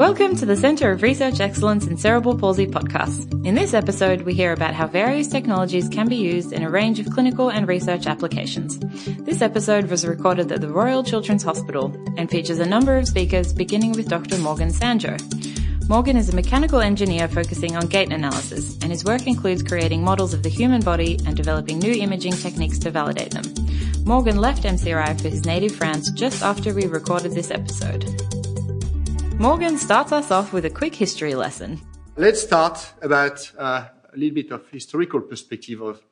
Welcome to the Centre of Research Excellence in Cerebral Palsy podcast. In this episode, we hear about how various technologies can be used in a range of clinical and research applications. This episode was recorded at the Royal Children's Hospital and features a number of speakers, beginning with Dr. Morgan Sangeux. Morgan is a mechanical engineer focusing on gait analysis, and his work includes creating models of the human body and developing new imaging techniques to validate them. Morgan left MCRI for his native France just after we recorded this episode. Morgan starts us off with a quick history lesson. Let's start about uh, a little bit of historical perspective of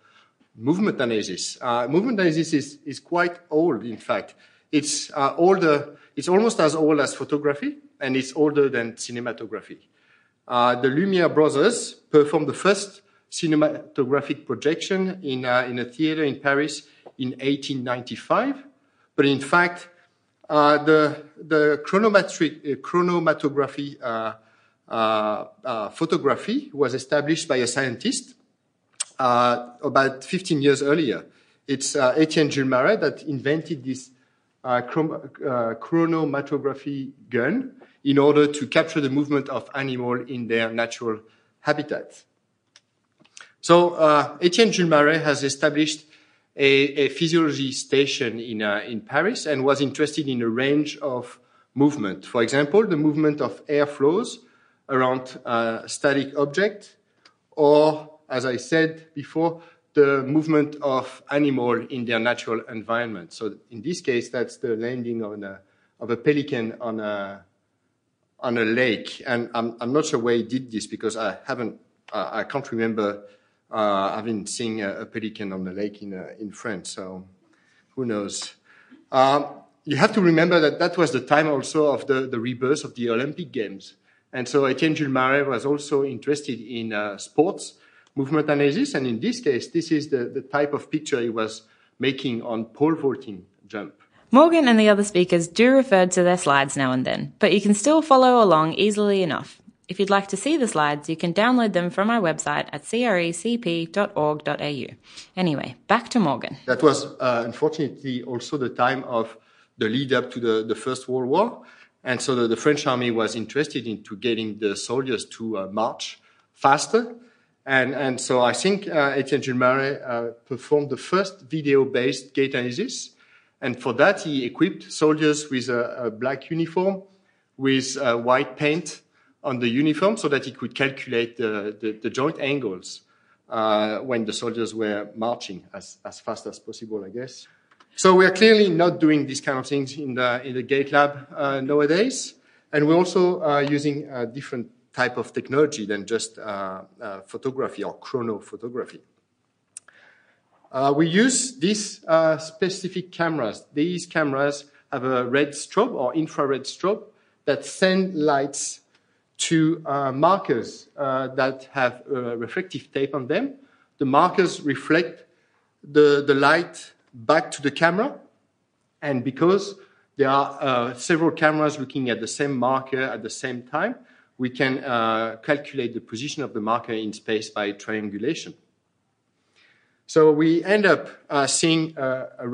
movement analysis. Uh, movement analysis is, is quite old, in fact. It's uh, older, it's almost as old as photography, and it's older than cinematography. Uh, the Lumiere brothers performed the first cinematographic projection in, uh, in a theater in Paris in 1895, but in fact, uh, the, the chronometric, uh, chronomatography uh, uh, uh, photography was established by a scientist about 15 years earlier. It's Etienne Jules Marey that invented this chronomatography gun in order to capture the movement of animals in their natural habitat. So Etienne Jules Marey has established a, a physiology station in, uh, in Paris and was interested in a range of movement. For example, the movement of air flows around a uh, static object, or, as I said before, the movement of animal in their natural environment. So in this case, that's the landing on a, of a pelican on a, on a lake. And I'm, I'm not sure where he did this because I haven't, uh, I can't remember uh, I've been seeing a, a, pelican on the lake in, uh, in France, so who knows. Um, you have to remember that that was the time also of the, the rebirth of the Olympic Games. And so Etienne Jules Marey was also interested in uh, sports movement analysis. And in this case, this is the, the type of picture he was making on pole vaulting jump. Morgan and the other speakers do refer to their slides now and then, but you can still follow along easily enough. If you'd like to see the slides, you can download them from our website at crecp.org.au. Anyway, back to Morgan. That was uh, unfortunately also the time of the lead up to the, the First World War. And so the, the, French army was interested into getting the soldiers to uh, march faster. And, and so I think uh, Etienne Jules Marey uh, performed the first video-based gait analysis. And for that, he equipped soldiers with a, a black uniform, with uh, white paint, on the uniform so that he could calculate the, the, the joint angles uh, when the soldiers were marching as, as fast as possible, I guess. So we are clearly not doing these kind of things in the, in the gait lab uh, nowadays. And we're also uh, using a different type of technology than just uh, uh, photography or chronophotography. Uh, we use these specific cameras. These cameras have a red strobe or infrared strobe that send lights to uh, markers uh, that have uh, reflective tape on them. The markers reflect the, the light back to the camera. And because there are uh, several cameras looking at the same marker at the same time, we can uh, calculate the position of the marker in space by triangulation. So we end up seeing a, a,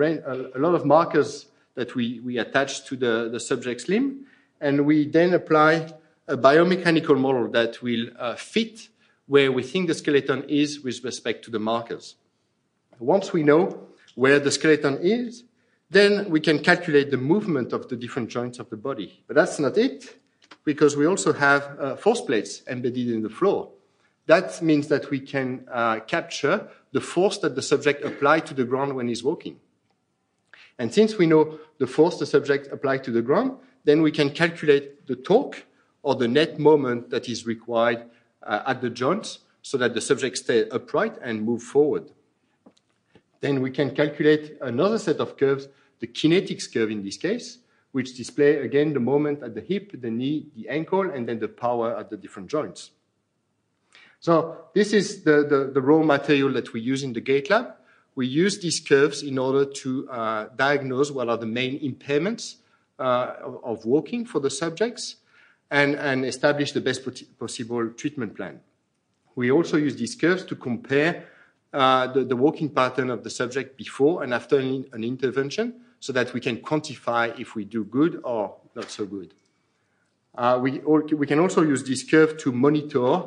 a, lot of markers that we, we attach to the, the subject's limb, and we then apply a biomechanical model that will uh, fit where we think the skeleton is with respect to the markers. Once we know where the skeleton is, then we can calculate the movement of the different joints of the body. But that's not it, because we also have uh, force plates embedded in the floor. That means that we can uh, capture the force that the subject applied to the ground when he's walking. And since we know the force the subject applied to the ground, then we can calculate the torque or the net moment that is required uh, at the joints so that the subject stay upright and move forward. Then we can calculate another set of curves, the kinetics curve in this case, which display again the moment at the hip, the knee, the ankle, and then the power at the different joints. So this is the, the, the raw material that we use in the gait lab. We use these curves in order to uh, diagnose what are the main impairments uh, of, of walking for the subjects and, and establish the best possible treatment plan. We also use these curves to compare uh, the, the, walking pattern of the subject before and after an, an, intervention so that we can quantify if we do good or not so good. Uh, we, we, can also use this curve to monitor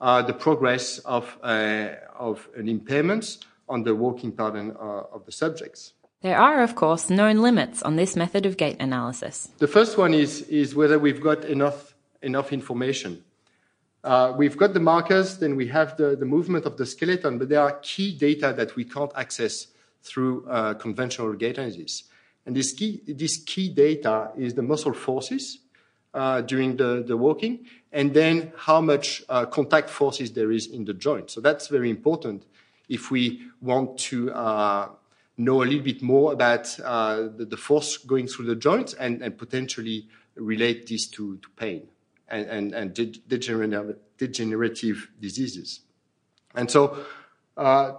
uh, the progress of, uh, of an impairment on the walking pattern uh, of the subjects. There are, of course, known limits on this method of gait analysis. The first one is, is whether we've got enough, enough information. Uh, we've got the markers, then we have the, the movement of the skeleton, but there are key data that we can't access through uh, conventional gait analysis. And this key, this key data is the muscle forces uh, during the, the walking, and then how much uh, contact forces there is in the joint. So that's very important if we want to uh, know a little bit more about uh, the, the, force going through the joints and, and potentially relate this to, to pain and, and, and degenerative, degenerative, diseases. And so uh,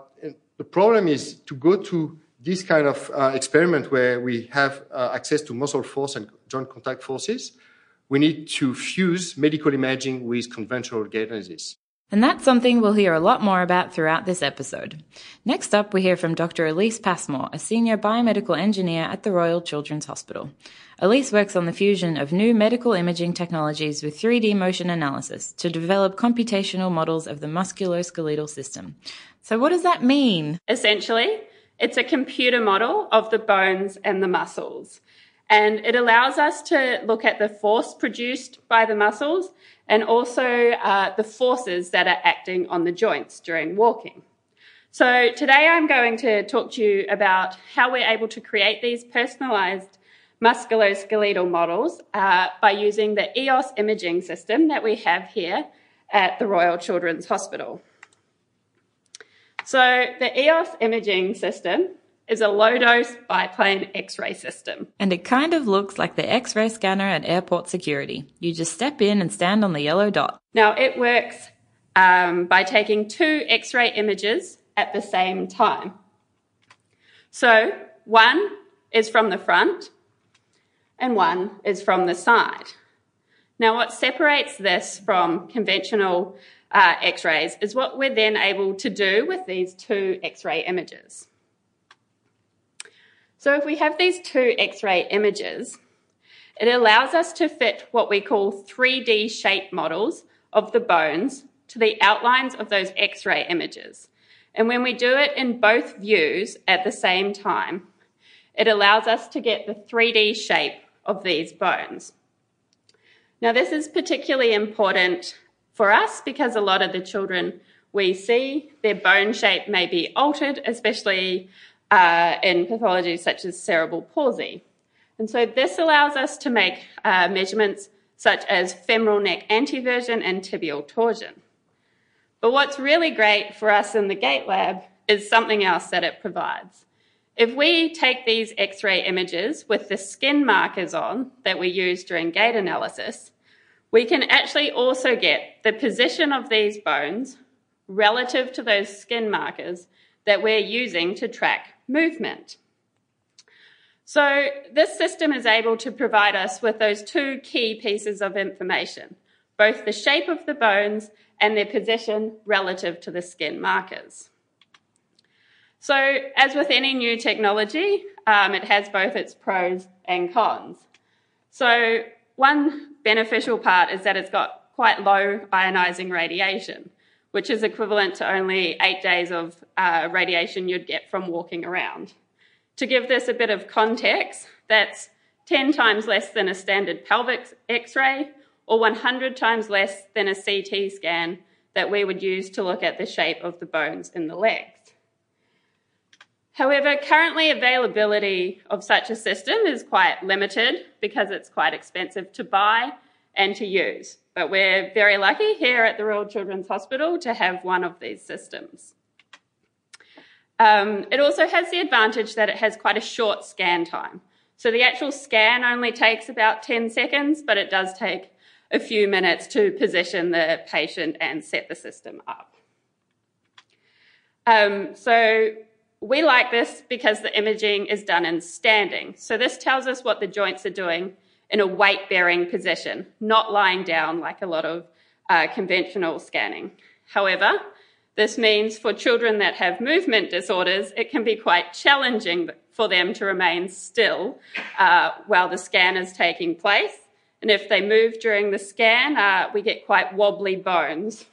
the problem is to go to this kind of uh, experiment where we have uh, access to muscle force and joint contact forces, we need to fuse medical imaging with conventional gait analysis. And that's something we'll hear a lot more about throughout this episode. Next up, we hear from Dr. Elise Passmore, a senior biomedical engineer at the Royal Children's Hospital. Elise works on the fusion of new medical imaging technologies with 3D motion analysis to develop computational models of the musculoskeletal system. So, what does that mean? Essentially, it's a computer model of the bones and the muscles. And it allows us to look at the force produced by the muscles and also uh, the forces that are acting on the joints during walking. So today I'm going to talk to you about how we're able to create these personalized musculoskeletal models uh, by using the EOS imaging system that we have here at the Royal Children's Hospital. So the EOS imaging system is a low dose biplane x ray system. And it kind of looks like the x ray scanner at airport security. You just step in and stand on the yellow dot. Now, it works um, by taking two x ray images at the same time. So, one is from the front and one is from the side. Now, what separates this from conventional uh, x rays is what we're then able to do with these two x ray images. So if we have these two X-ray images, it allows us to fit what we call 3D shape models of the bones to the outlines of those X-ray images. And when we do it in both views at the same time, it allows us to get the 3D shape of these bones. Now, this is particularly important for us because a lot of the children we see, their bone shape may be altered, especially uh, in pathologies such as cerebral palsy. And so this allows us to make uh, measurements such as femoral neck anteversion and tibial torsion. But what's really great for us in the gait lab is something else that it provides. If we take these X-ray images with the skin markers on that we use during gait analysis, we can actually also get the position of these bones relative to those skin markers that we're using to track movement. So this system is able to provide us with those two key pieces of information, both the shape of the bones and their position relative to the skin markers. So as with any new technology, um, it has both its pros and cons. So one beneficial part is that it's got quite low ionizing radiation which is equivalent to only eight days of uh, radiation you'd get from walking around. To give this a bit of context, that's 10 times less than a standard pelvic x ray or 100 times less than a CT scan that we would use to look at the shape of the bones in the legs. However, currently availability of such a system is quite limited because it's quite expensive to buy and to use. But we're very lucky here at the Royal Children's Hospital to have one of these systems. Um, it also has the advantage that it has quite a short scan time. So the actual scan only takes about 10 seconds, but it does take a few minutes to position the patient and set the system up. Um, so we like this because the imaging is done in standing. So this tells us what the joints are doing in a weight bearing position, not lying down like a lot of uh, conventional scanning. However, this means for children that have movement disorders, it can be quite challenging for them to remain still uh, while the scan is taking place. And if they move during the scan, uh, we get quite wobbly bones.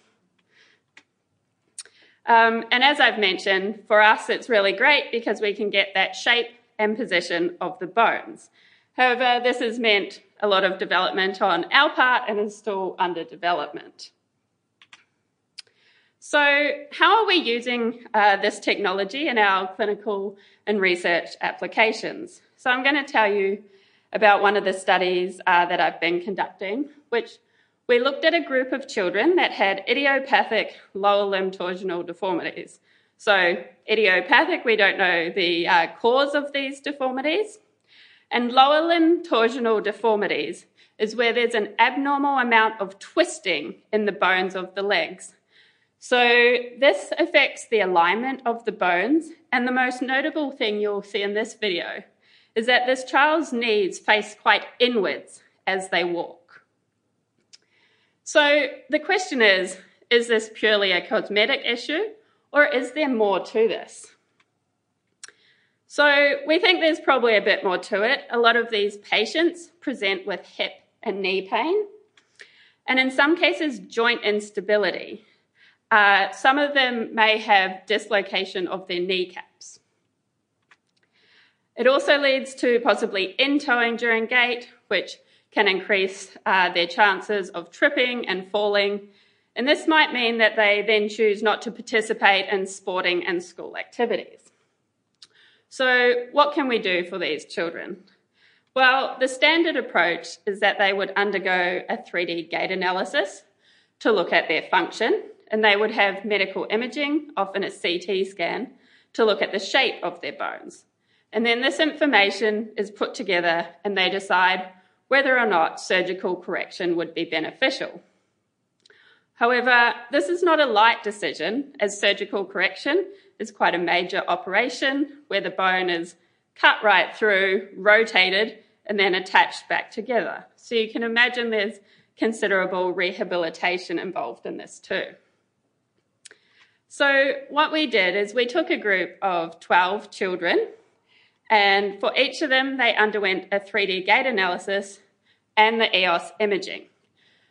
Um, and as I've mentioned, for us it's really great because we can get that shape and position of the bones. However, this has meant a lot of development on our part and is still under development. So, how are we using uh, this technology in our clinical and research applications? So, I'm going to tell you about one of the studies uh, that I've been conducting, which we looked at a group of children that had idiopathic lower limb torsional deformities. So, idiopathic, we don't know the uh, cause of these deformities. And lower limb torsional deformities is where there's an abnormal amount of twisting in the bones of the legs. So, this affects the alignment of the bones. And the most notable thing you'll see in this video is that this child's knees face quite inwards as they walk. So the question is is this purely a cosmetic issue or is there more to this? So we think there's probably a bit more to it. A lot of these patients present with hip and knee pain, and in some cases, joint instability. Uh, some of them may have dislocation of their kneecaps. It also leads to possibly in toeing during gait, which can increase uh, their chances of tripping and falling. And this might mean that they then choose not to participate in sporting and school activities. So, what can we do for these children? Well, the standard approach is that they would undergo a 3D gait analysis to look at their function, and they would have medical imaging, often a CT scan, to look at the shape of their bones. And then this information is put together, and they decide whether or not surgical correction would be beneficial. However, this is not a light decision, as surgical correction is quite a major operation where the bone is cut right through, rotated, and then attached back together. So you can imagine there's considerable rehabilitation involved in this too. So, what we did is we took a group of 12 children and for each of them, they underwent a 3D gait analysis and the EOS imaging.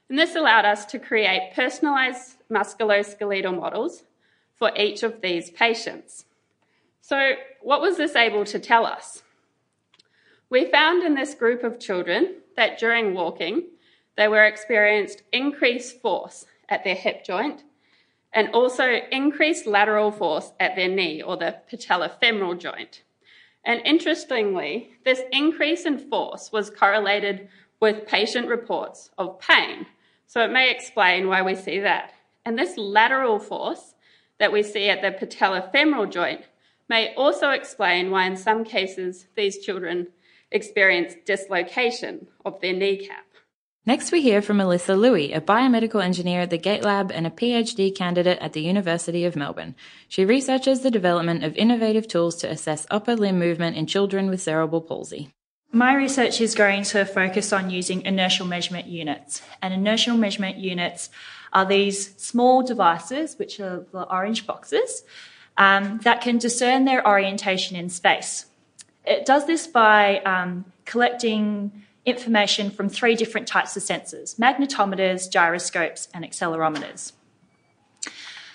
And this allowed us to create personalized musculoskeletal models for each of these patients. So, what was this able to tell us? We found in this group of children that during walking, they were experienced increased force at their hip joint and also increased lateral force at their knee or the patellofemoral joint. And interestingly, this increase in force was correlated with patient reports of pain. So it may explain why we see that. And this lateral force that we see at the patellofemoral joint may also explain why, in some cases, these children experience dislocation of their kneecap. Next, we hear from Melissa Louie, a biomedical engineer at the Gait Lab and a PhD candidate at the University of Melbourne. She researches the development of innovative tools to assess upper limb movement in children with cerebral palsy. My research is going to focus on using inertial measurement units. And inertial measurement units are these small devices, which are the orange boxes, um, that can discern their orientation in space. It does this by um, collecting information from three different types of sensors magnetometers, gyroscopes, and accelerometers.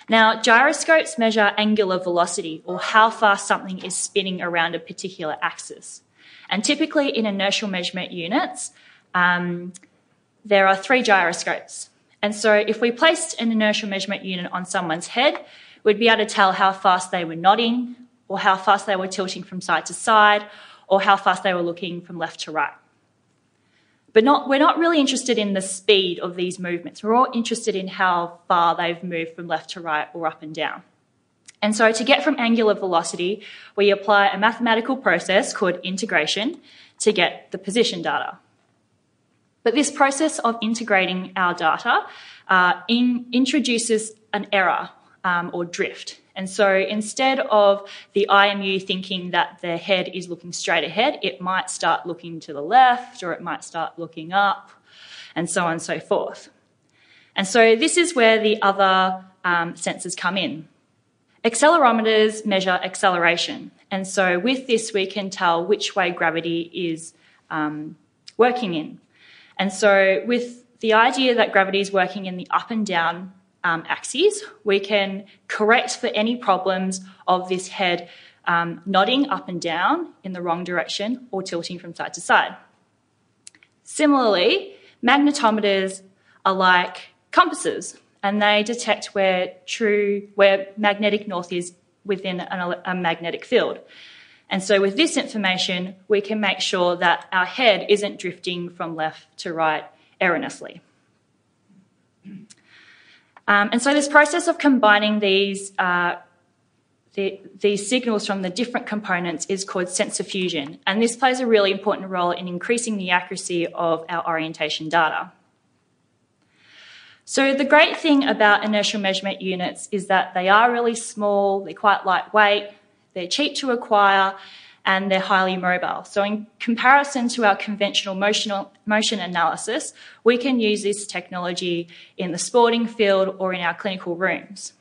Now, gyroscopes measure angular velocity, or how fast something is spinning around a particular axis. And typically in inertial measurement units, um, there are three gyroscopes. And so if we placed an inertial measurement unit on someone's head, we'd be able to tell how fast they were nodding, or how fast they were tilting from side to side, or how fast they were looking from left to right. But not, we're not really interested in the speed of these movements. We're all interested in how far they've moved from left to right or up and down. And so to get from angular velocity, we apply a mathematical process called integration to get the position data. But this process of integrating our data uh, in, introduces an error um, or drift. And so instead of the IMU thinking that the head is looking straight ahead, it might start looking to the left or it might start looking up and so on and so forth. And so this is where the other um, sensors come in. Accelerometers measure acceleration. And so with this, we can tell which way gravity is um, working in. And so with the idea that gravity is working in the up and down um, axes, we can correct for any problems of this head um, nodding up and down in the wrong direction or tilting from side to side. Similarly, magnetometers are like compasses and they detect where true where magnetic north is within an, a magnetic field. And so with this information, we can make sure that our head isn't drifting from left to right erroneously. Um, and so this process of combining these uh, the, these signals from the different components is called sensor fusion, and this plays a really important role in increasing the accuracy of our orientation data. So the great thing about inertial measurement units is that they are really small, they're quite lightweight, they're cheap to acquire, and they're highly mobile. So in comparison to our conventional motion, motion analysis, we can use this technology in the sporting field or in our clinical rooms.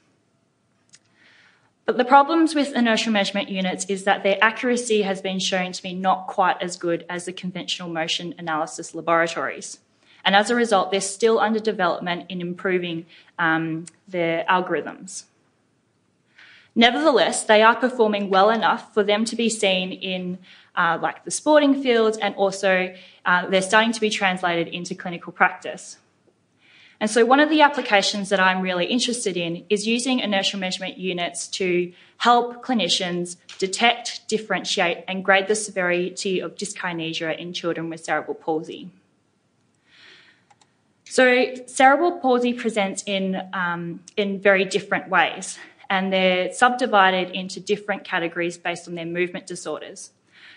But the problems with inertial measurement units is that their accuracy has been shown to be not quite as good as the conventional motion analysis laboratories. And as a result, they're still under development in improving um, their algorithms. Nevertheless, they are performing well enough for them to be seen in uh, like the sporting fields and also uh, they're starting to be translated into clinical practice. And so one of the applications that I'm really interested in is using inertial measurement units to help clinicians detect, differentiate, and grade the severity of dyskinesia in children with cerebral palsy. So cerebral palsy presents in, um, in very different ways, and they're subdivided into different categories based on their movement disorders.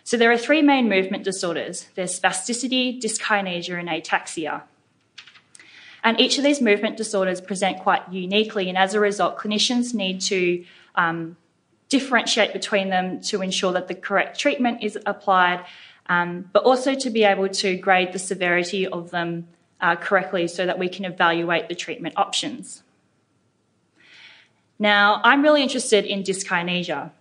So there are three main movement disorders. There's spasticity, dyskinesia, and ataxia. And each of these movement disorders present quite uniquely, and as a result, clinicians need to um, differentiate between them to ensure that the correct treatment is applied, um, but also to be able to grade the severity of them uh, correctly so that we can evaluate the treatment options. Now, I'm really interested in dyskinesia.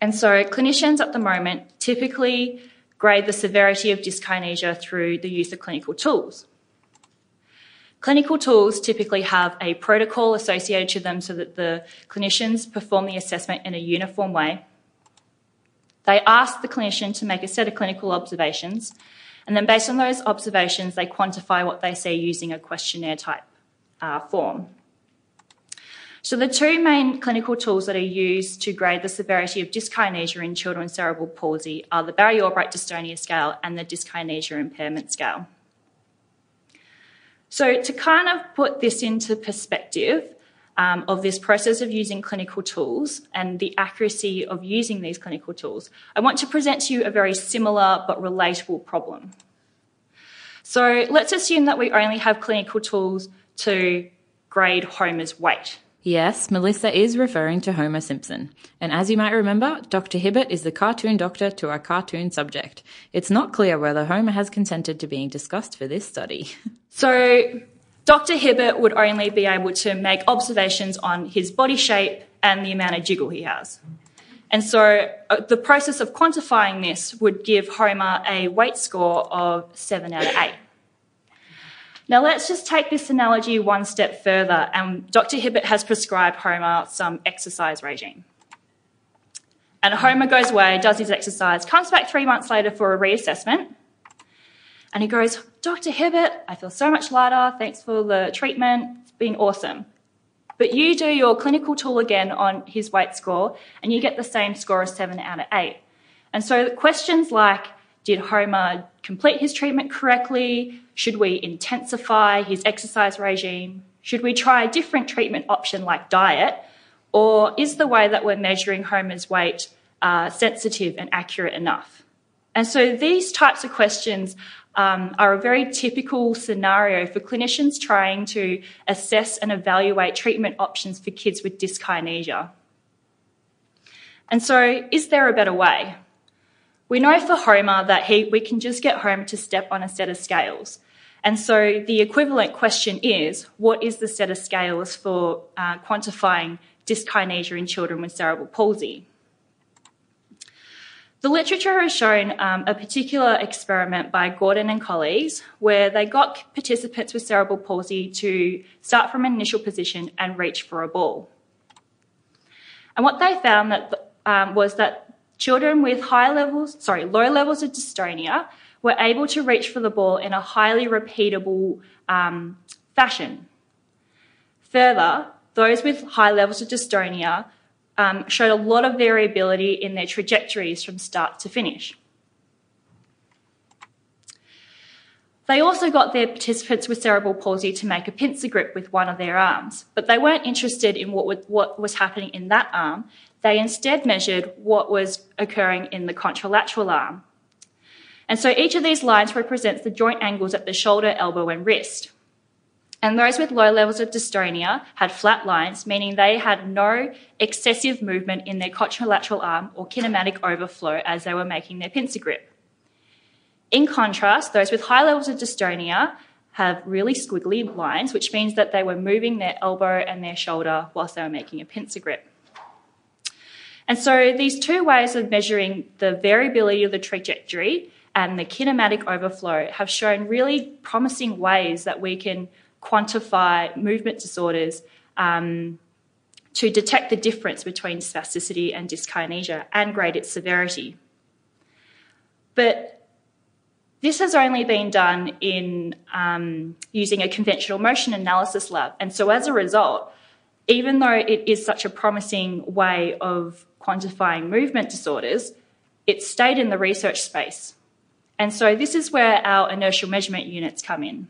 And so clinicians at the moment typically grade the severity of dyskinesia through the use of clinical tools. Clinical tools typically have a protocol associated to them so that the clinicians perform the assessment in a uniform way. They ask the clinician to make a set of clinical observations, and then based on those observations, they quantify what they see using a questionnaire type uh, form. So, the two main clinical tools that are used to grade the severity of dyskinesia in children with cerebral palsy are the Barry Albright Dystonia Scale and the Dyskinesia Impairment Scale. So, to kind of put this into perspective um, of this process of using clinical tools and the accuracy of using these clinical tools, I want to present to you a very similar but relatable problem. So, let's assume that we only have clinical tools to grade Homer's weight. Yes, Melissa is referring to Homer Simpson. And as you might remember, Dr. Hibbert is the cartoon doctor to our cartoon subject. It's not clear whether Homer has consented to being discussed for this study. So, Dr. Hibbert would only be able to make observations on his body shape and the amount of jiggle he has. And so, uh, the process of quantifying this would give Homer a weight score of 7 out of 8. Now, let's just take this analogy one step further, and Dr. Hibbert has prescribed Homer some exercise regime. And Homer goes away, does his exercise, comes back three months later for a reassessment, and he goes, Dr. Hibbert, I feel so much lighter. Thanks for the treatment. It's been awesome. But you do your clinical tool again on his weight score, and you get the same score as 7 out of 8. And so questions like, did Homer complete his treatment correctly? Should we intensify his exercise regime? Should we try a different treatment option like diet? Or is the way that we're measuring Homer's weight uh, sensitive and accurate enough? And so these types of questions um, are a very typical scenario for clinicians trying to assess and evaluate treatment options for kids with dyskinesia. And so, is there a better way? We know for Homer that he, we can just get Homer to step on a set of scales. And so the equivalent question is what is the set of scales for uh, quantifying dyskinesia in children with cerebral palsy? The literature has shown um, a particular experiment by Gordon and colleagues where they got participants with cerebral palsy to start from an initial position and reach for a ball. And what they found that um, was that children with high levels, sorry, low levels of dystonia were able to reach for the ball in a highly repeatable um, fashion. Further, those with high levels of dystonia um, showed a lot of variability in their trajectories from start to finish. They also got their participants with cerebral palsy to make a pincer grip with one of their arms, but they weren't interested in what, would, what was happening in that arm. They instead measured what was occurring in the contralateral arm. And so each of these lines represents the joint angles at the shoulder, elbow, and wrist. And those with low levels of dystonia had flat lines, meaning they had no excessive movement in their contralateral arm or kinematic overflow as they were making their pincer grip. In contrast, those with high levels of dystonia have really squiggly lines, which means that they were moving their elbow and their shoulder whilst they were making a pincer grip. And so these two ways of measuring the variability of the trajectory and the kinematic overflow have shown really promising ways that we can quantify movement disorders um, to detect the difference between spasticity and dyskinesia and grade its severity. But this has only been done in um, using a conventional motion analysis lab. And so as a result, even though it is such a promising way of quantifying movement disorders, it stayed in the research space. And so this is where our inertial measurement units come in.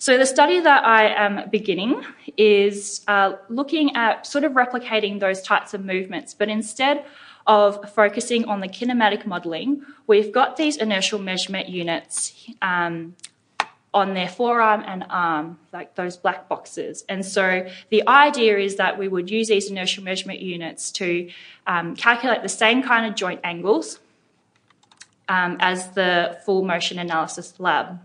So the study that I am beginning is uh, looking at sort of replicating those types of movements, but instead of focusing on the kinematic modelling, we've got these inertial measurement units um, on their forearm and arm, like those black boxes. And so the idea is that we would use these inertial measurement units to um, calculate the same kind of joint angles um, as the full motion analysis lab.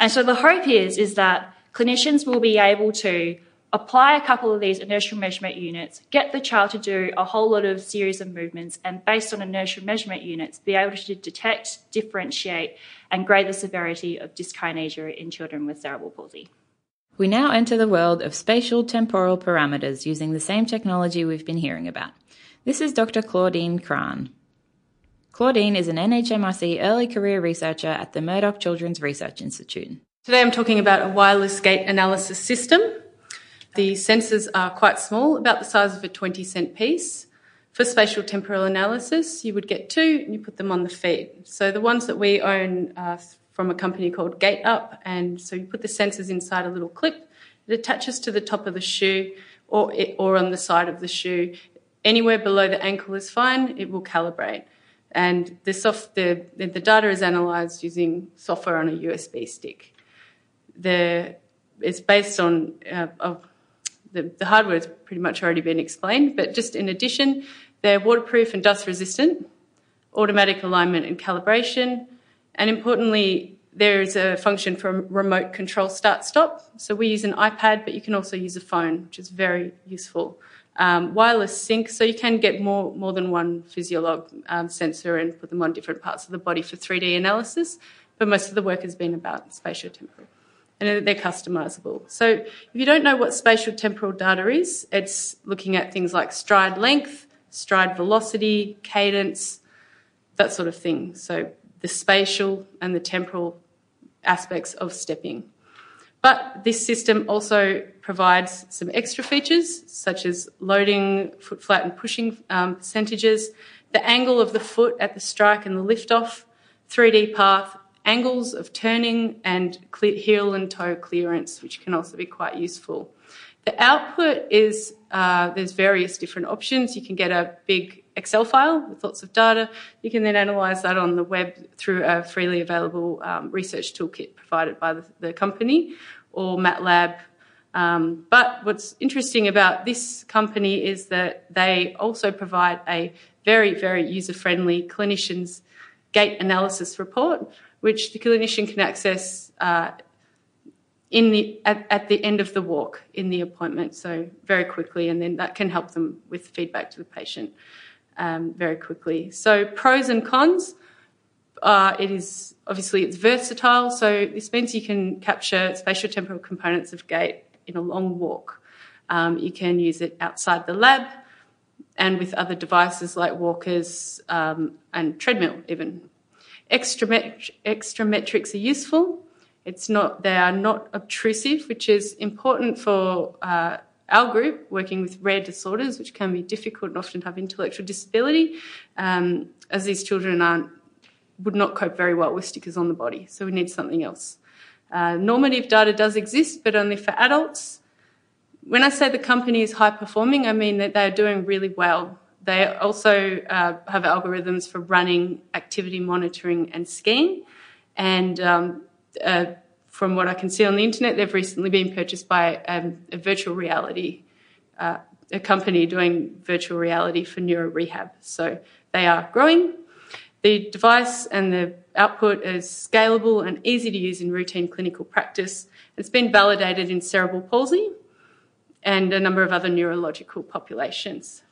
And so the hope is, is that clinicians will be able to apply a couple of these inertial measurement units, get the child to do a whole lot of series of movements, and based on inertial measurement units, be able to detect, differentiate, and grade the severity of dyskinesia in children with cerebral palsy. We now enter the world of spatial temporal parameters using the same technology we've been hearing about. This is Dr. Claudine Kraan. Claudine is an NHMRC early career researcher at the Murdoch Children's Research Institute. Today I'm talking about a wireless gait analysis system. The sensors are quite small, about the size of a 20 cent piece. For spatial temporal analysis, you would get two and you put them on the feet. So the ones that we own are from a company called GaitUp, and so you put the sensors inside a little clip. It attaches to the top of the shoe or, or on the side of the shoe. Anywhere below the ankle is fine, it will calibrate and the, soft, the, the data is analysed using software on a USB stick. The, it's based on uh, the, the hardware has pretty much already been explained, but just in addition, they're waterproof and dust resistant, automatic alignment and calibration, and importantly, there is a function for remote control start stop. So we use an iPad, but you can also use a phone, which is very useful um, wireless sync, so you can get more, more than one physilog um, sensor and put them on different parts of the body for 3D analysis. But most of the work has been about spatial temporal. And they're customizable. So if you don't know what spatial temporal data is, it's looking at things like stride length, stride velocity, cadence, that sort of thing. So the spatial and the temporal aspects of stepping. But this system also provides some extra features, such as loading, foot flat and pushing um, percentages, the angle of the foot at the strike and the lift off, 3D path, angles of turning, and heel and toe clearance, which can also be quite useful. The output is uh, there's various different options. You can get a big Excel file with lots of data. You can then analyse that on the web through a freely available um, research toolkit provided by the, the company, or MATLAB. Um, but what's interesting about this company is that they also provide a very, very user friendly clinician's gait analysis report, which the clinician can access uh, in the, at, at, the end of the walk in the appointment, so very quickly, and then that can help them with feedback to the patient. um, very quickly. So pros and cons. Uh, it is obviously it's versatile, so this means you can capture spatial temporal components of gait in a long walk. Um, you can use it outside the lab and with other devices like walkers um, and treadmill even. Extrametrics are useful. It's not, they are not obtrusive, which is important for uh, our group working with rare disorders, which can be difficult and often have intellectual disability, um, as these children aren't, would not cope very well with stickers on the body. So we need something else. Uh, normative data does exist, but only for adults. When I say the company is high performing, I mean that they are doing really well. They also uh, have algorithms for running activity monitoring and skiing. And um, uh, from what I can see on the internet, they've recently been purchased by um, a virtual reality, uh, a company doing virtual reality for neuro rehab. So they are growing. The device and the output is scalable and easy to use in routine clinical practice. It's been validated in cerebral palsy and a number of other neurological populations.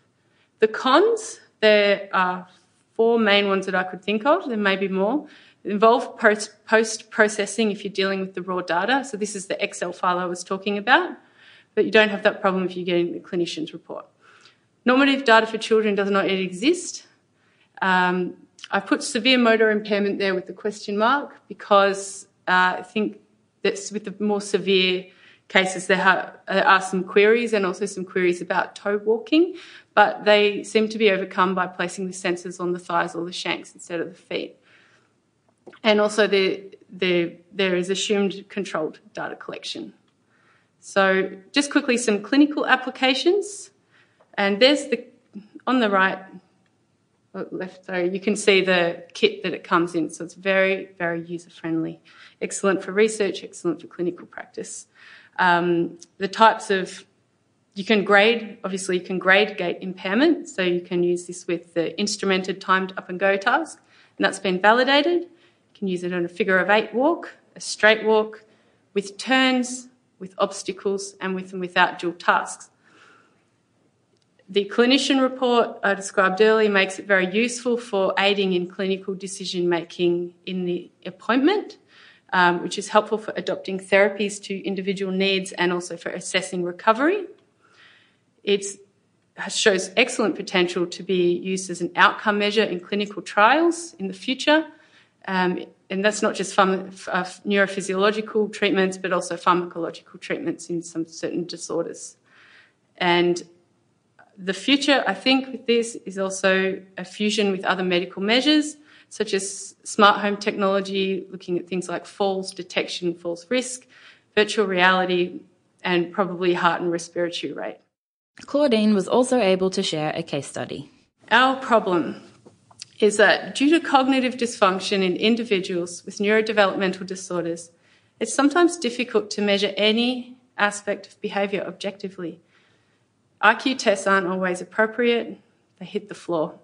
The cons, there are four main ones that I could think of. There may be more. involve post processing if you're dealing with the raw data. So, this is the Excel file I was talking about, but you don't have that problem if you're getting the clinician's report. Normative data for children does not yet exist. Um, I put severe motor impairment there with the question mark because uh, I think that's with the more severe cases there are some queries and also some queries about toe walking, but they seem to be overcome by placing the sensors on the thighs or the shanks instead of the feet. And also the, the, there is assumed controlled data collection. So just quickly some clinical applications. And there's the, on the right, left, sorry, you can see the kit that it comes in. So it's very, very user friendly. Excellent for research, excellent for clinical practice. Um, the types of you can grade, obviously, you can grade gait impairment. So you can use this with the instrumented timed up and go task, and that's been validated. You can use it on a figure of eight walk, a straight walk, with turns, with obstacles, and with and without dual tasks. The clinician report I described earlier makes it very useful for aiding in clinical decision making in the appointment, um, which is helpful for adopting therapies to individual needs and also for assessing recovery. It shows excellent potential to be used as an outcome measure in clinical trials in the future. Um, and that's not just uh, neurophysiological treatments, but also pharmacological treatments in some certain disorders. And the future, I think, with this is also a fusion with other medical measures, such as smart home technology, looking at things like falls detection, falls risk, virtual reality, and probably heart and respiratory rate. Claudine was also able to share a case study. Our problem is that due to cognitive dysfunction in individuals with neurodevelopmental disorders, it's sometimes difficult to measure any aspect of behaviour objectively. IQ tests aren't always appropriate, they hit the floor,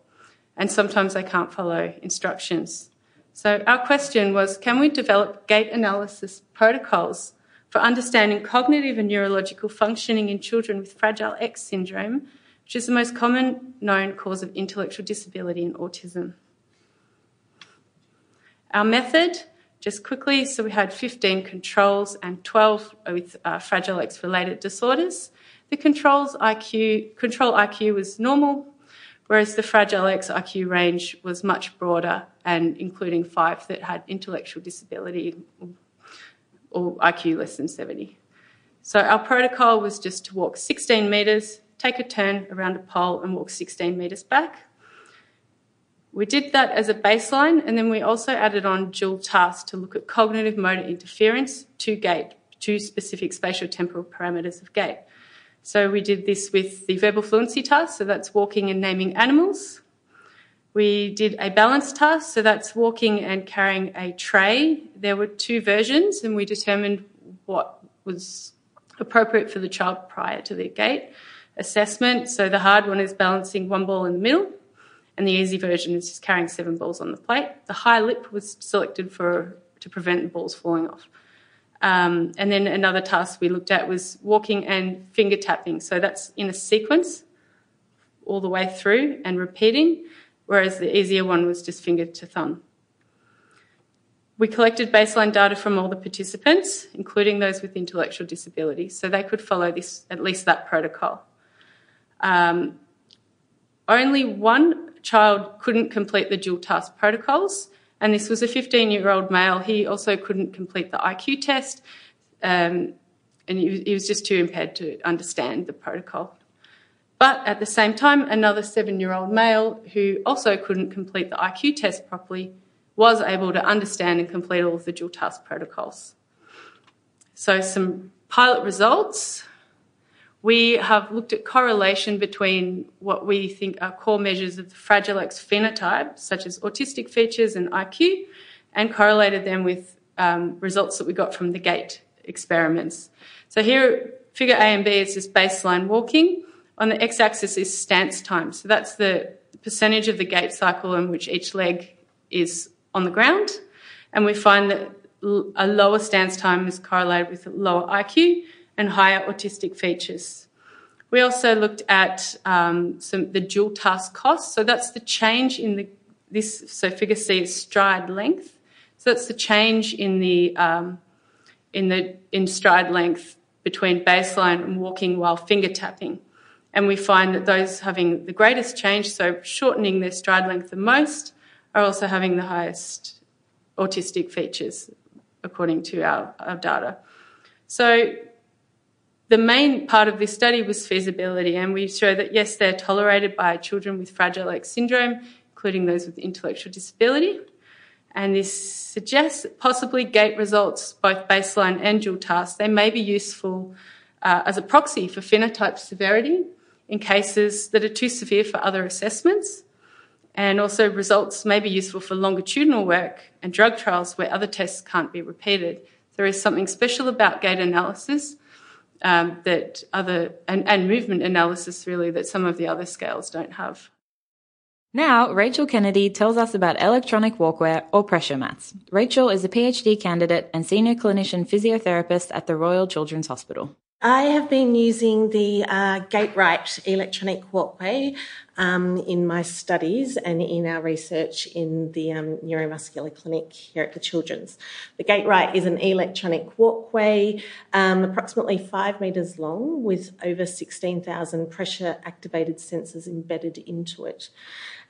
and sometimes they can't follow instructions. So, our question was can we develop gait analysis protocols for understanding cognitive and neurological functioning in children with Fragile X syndrome, which is the most common known cause of intellectual disability in autism. Our method, just quickly, so we had 15 controls and 12 with uh, Fragile X related disorders. The controls IQ, control IQ was normal, whereas the Fragile X IQ range was much broader and including five that had intellectual disability or IQ less than 70. So our protocol was just to walk 16 metres, take a turn around a pole, and walk 16 metres back. We did that as a baseline, and then we also added on dual tasks to look at cognitive motor interference to gait, to specific spatial temporal parameters of gait. So we did this with the verbal fluency task, so that's walking and naming animals. We did a balance task, so that's walking and carrying a tray. There were two versions, and we determined what was appropriate for the child prior to their gait assessment. So the hard one is balancing one ball in the middle, and the easy version is just carrying seven balls on the plate. The high lip was selected for to prevent the balls falling off. Um, and then another task we looked at was walking and finger tapping. So that's in a sequence all the way through and repeating, whereas the easier one was just finger to thumb. We collected baseline data from all the participants, including those with intellectual disabilities, so they could follow this at least that protocol. Um, only one child couldn't complete the dual task protocols, and this was a 15 year old male. He also couldn't complete the IQ test, um, and he was, he was just too impaired to understand the protocol. But at the same time, another seven year old male who also couldn't complete the IQ test properly was able to understand and complete all of the dual task protocols. So, some pilot results. We have looked at correlation between what we think are core measures of the Fragile X phenotype, such as autistic features and IQ, and correlated them with um, results that we got from the gait experiments. So here, figure A and B is just baseline walking. On the x-axis is stance time. So that's the percentage of the gait cycle in which each leg is on the ground, and we find that a lower stance time is correlated with lower IQ and higher autistic features. We also looked at um, some the dual task cost. So that's the change in the this. So figure C is stride length. So that's the change in the um, in the in stride length between baseline and walking while finger tapping. And we find that those having the greatest change, so shortening their stride length the most, are also having the highest autistic features, according to our, our data. So the main part of this study was feasibility, and we show that yes, they're tolerated by children with Fragile X syndrome, including those with intellectual disability. And this suggests that possibly gait results, both baseline and dual tasks, they may be useful uh, as a proxy for phenotype severity in cases that are too severe for other assessments and also results may be useful for longitudinal work and drug trials where other tests can't be repeated. There is something special about gait analysis um, that other and, and movement analysis really that some of the other scales don't have. Now, Rachel Kennedy tells us about electronic walkwear or pressure mats. Rachel is a PhD candidate and senior clinician physiotherapist at the Royal Children's Hospital. I have been using the uh, GAITRite electronic walkway um, in my studies and in our research in the um, neuromuscular clinic here at the Children's. The GAITRite is an electronic walkway, um, approximately five metres long, with over 16,000 pressure activated sensors embedded into it.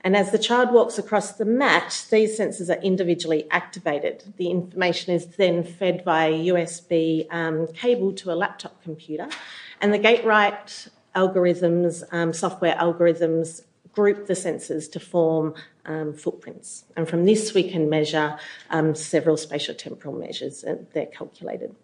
And as the child walks across the mat, these sensors are individually activated. The information is then fed via USB um, cable to a laptop computer, and the GAITRite algorithms, um, software algorithms, group the sensors to form um, footprints. And from this, we can measure um, several spatial temporal measures, and they're calculated.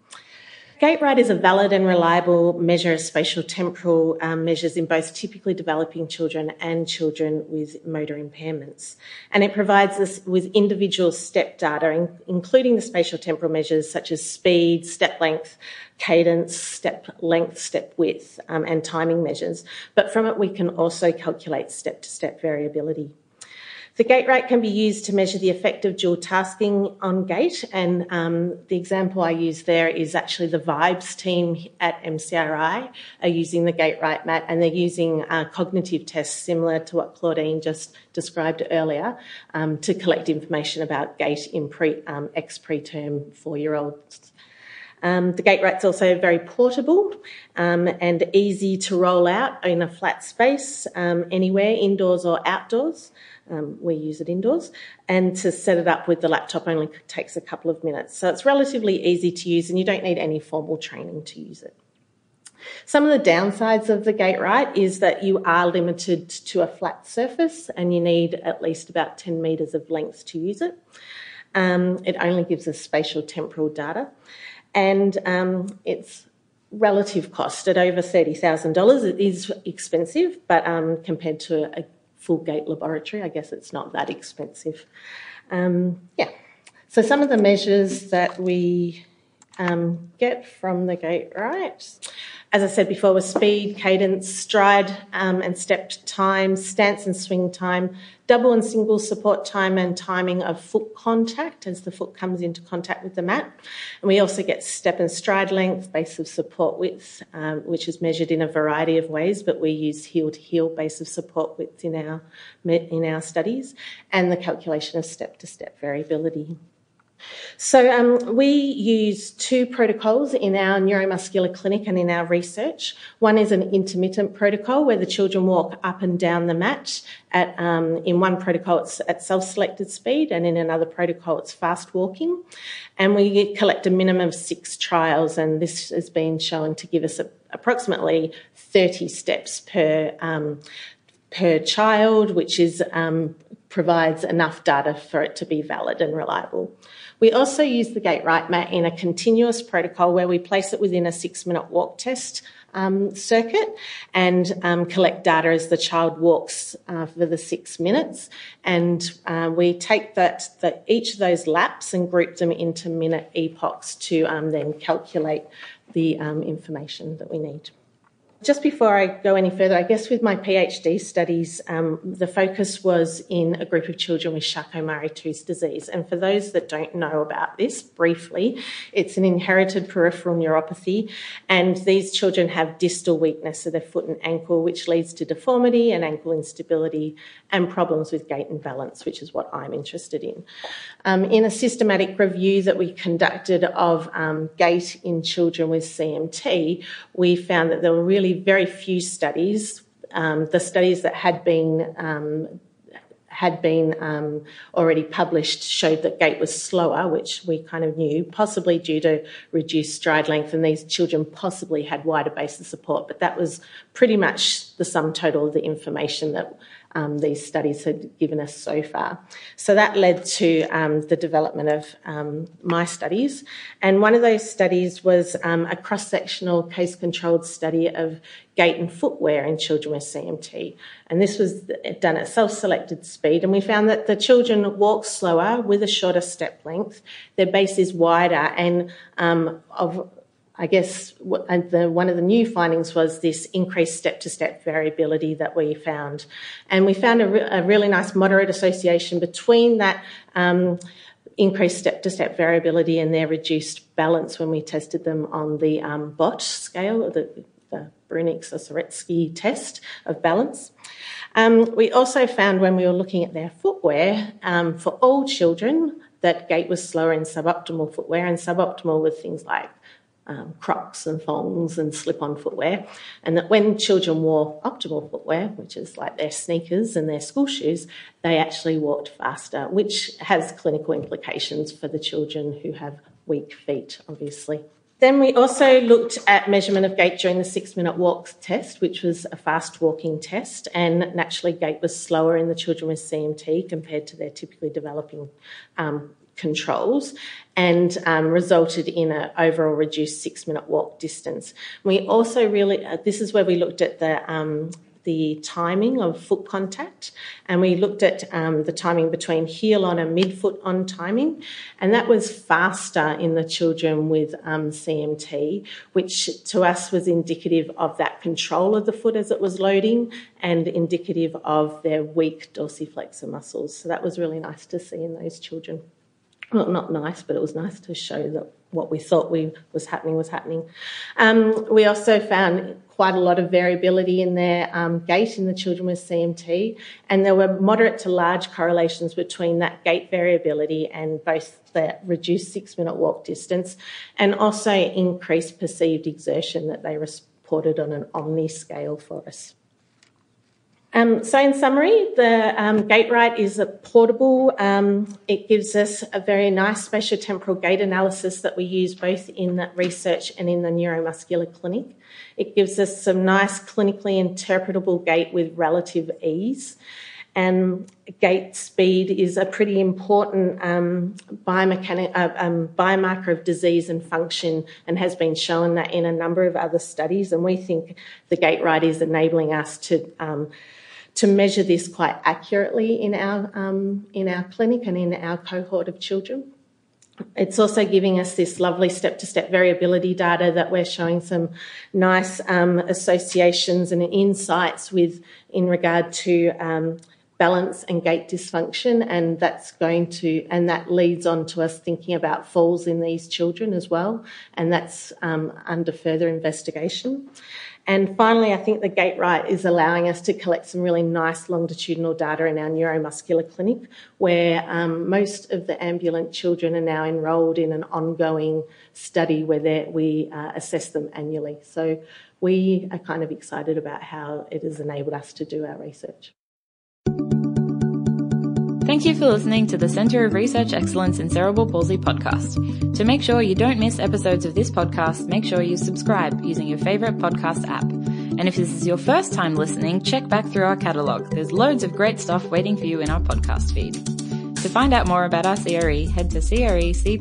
GAITRite is a valid and reliable measure of spatial temporal um, measures in both typically developing children and children with motor impairments. And it provides us with individual step data, in, including the spatial temporal measures such as speed, step length, cadence, step length, step width, um, and timing measures. But from it, we can also calculate step to step variability. The GAITRite can be used to measure the effect of dual tasking on gait, and um, the example I use there is actually the Vibes team at MCRI are using the GAITRite mat, and they're using uh, cognitive tests similar to what Claudine just described earlier um, to collect information about gait in pre, um, ex preterm four year olds. Um, the GAITRite's also very portable um, and easy to roll out in a flat space um, anywhere, indoors or outdoors. Um, we use it indoors, and to set it up with the laptop only takes a couple of minutes. So it's relatively easy to use, and you don't need any formal training to use it. Some of the downsides of the GAITRite is that you are limited to a flat surface and you need at least about 10 metres of length to use it. Um, it only gives us spatial temporal data and um, its relative cost at over $30,000. It is expensive, but um, compared to a full gait laboratory. I guess it's not that expensive. Um, yeah. So some of the measures that we um, get from the GAITRite. As I said before, was speed, cadence, stride um, and step time, stance and swing time, double and single support time and timing of foot contact as the foot comes into contact with the mat. And we also get step and stride length, base of support width, um, which is measured in a variety of ways, but we use heel to heel base of support width in our, in our studies, and the calculation of step to step variability. So um, we use two protocols in our neuromuscular clinic and in our research. One is an intermittent protocol where the children walk up and down the mat. At, um, in one protocol, it's at self-selected speed, and in another protocol, it's fast walking. And we collect a minimum of six trials, and this has been shown to give us a, approximately 30 steps per um, per child, which is um, provides enough data for it to be valid and reliable. We also use the GAITRite mat in a continuous protocol where we place it within a six minute walk test um, circuit and um, collect data as the child walks uh, for the six minutes. And uh, we take that, that, each of those laps and group them into minute epochs to um, then calculate the um, information that we need. Just before I go any further, I guess with my PhD studies, um, the focus was in a group of children with Charcot-Marie-Tooth disease. And for those that don't know about this, briefly, it's an inherited peripheral neuropathy, and these children have distal weakness of their foot and ankle, which leads to deformity and ankle instability and problems with gait and balance, which is what I'm interested in. Um, in a systematic review that we conducted of um, gait in children with CMT, we found that there were really very few studies. Um, the studies that had been um, had been um, already published showed that gait was slower, which we kind of knew, possibly due to reduced stride length, and these children possibly had wider base of support. But that was pretty much the sum total of the information that um, these studies had given us so far. So that led to um, the development of um, my studies. And one of those studies was um, a cross sectional case controlled study of gait and footwear in children with CMT. And this was done at self selected speed. And we found that the children walk slower with a shorter step length, their base is wider, and um, of I guess the, one of the new findings was this increased step to step variability that we found. And we found a, re- a really nice moderate association between that um, increased step to step variability and their reduced balance when we tested them on the um, BOT scale, the, the Bruininks test of balance. Um, we also found when we were looking at their footwear um, for all children that gait was slower in suboptimal footwear, and suboptimal with things like um, crocs and thongs and slip on footwear, and that when children wore optimal footwear, which is like their sneakers and their school shoes, they actually walked faster, which has clinical implications for the children who have weak feet, obviously. Then we also looked at measurement of gait during the six minute walk test, which was a fast walking test, and naturally, gait was slower in the children with CMT compared to their typically developing um, controls and um, resulted in an overall reduced six minute walk distance. We also really, uh, this is where we looked at the um, the timing of foot contact, and we looked at um, the timing between heel on and midfoot on timing, and that was faster in the children with um, CMT, which to us was indicative of that control of the foot as it was loading and indicative of their weak dorsiflexor muscles. So that was really nice to see in those children well, not nice, but it was nice to show that what we thought we was happening was happening. Um, we also found quite a lot of variability in their um, gait in the children with CMT, and there were moderate to large correlations between that gait variability and both the reduced six-minute walk distance and also increased perceived exertion that they reported on an Omni scale for us. Um, so, in summary, the um, GAITRite is a portable. Um, it gives us a very nice spatiotemporal gait analysis that we use both in research and in the neuromuscular clinic. It gives us some nice clinically interpretable gait with relative ease. And gait speed is a pretty important um, uh, um, biomarker of disease and function and has been shown that in a number of other studies. And we think the GAITRite is enabling us to um, to measure this quite accurately in our um, in our clinic and in our cohort of children. It's also giving us this lovely step to step variability data that we're showing some nice um, associations and insights with in regard to um, balance and gait dysfunction. And that's going to, and that leads on to us thinking about falls in these children as well. And that's um, under further investigation. And finally, I think the GAITRite is allowing us to collect some really nice longitudinal data in our neuromuscular clinic, where um, most of the ambulant children are now enrolled in an ongoing study where we uh, assess them annually. So we are kind of excited about how it has enabled us to do our research. Thank you for listening to the Centre of Research Excellence in Cerebral Palsy podcast. To make sure you don't miss episodes of this podcast, make sure you subscribe using your favourite podcast app. And if this is your first time listening, check back through our catalogue. There's loads of great stuff waiting for you in our podcast feed. To find out more about our CRE, head to crecp.org.au.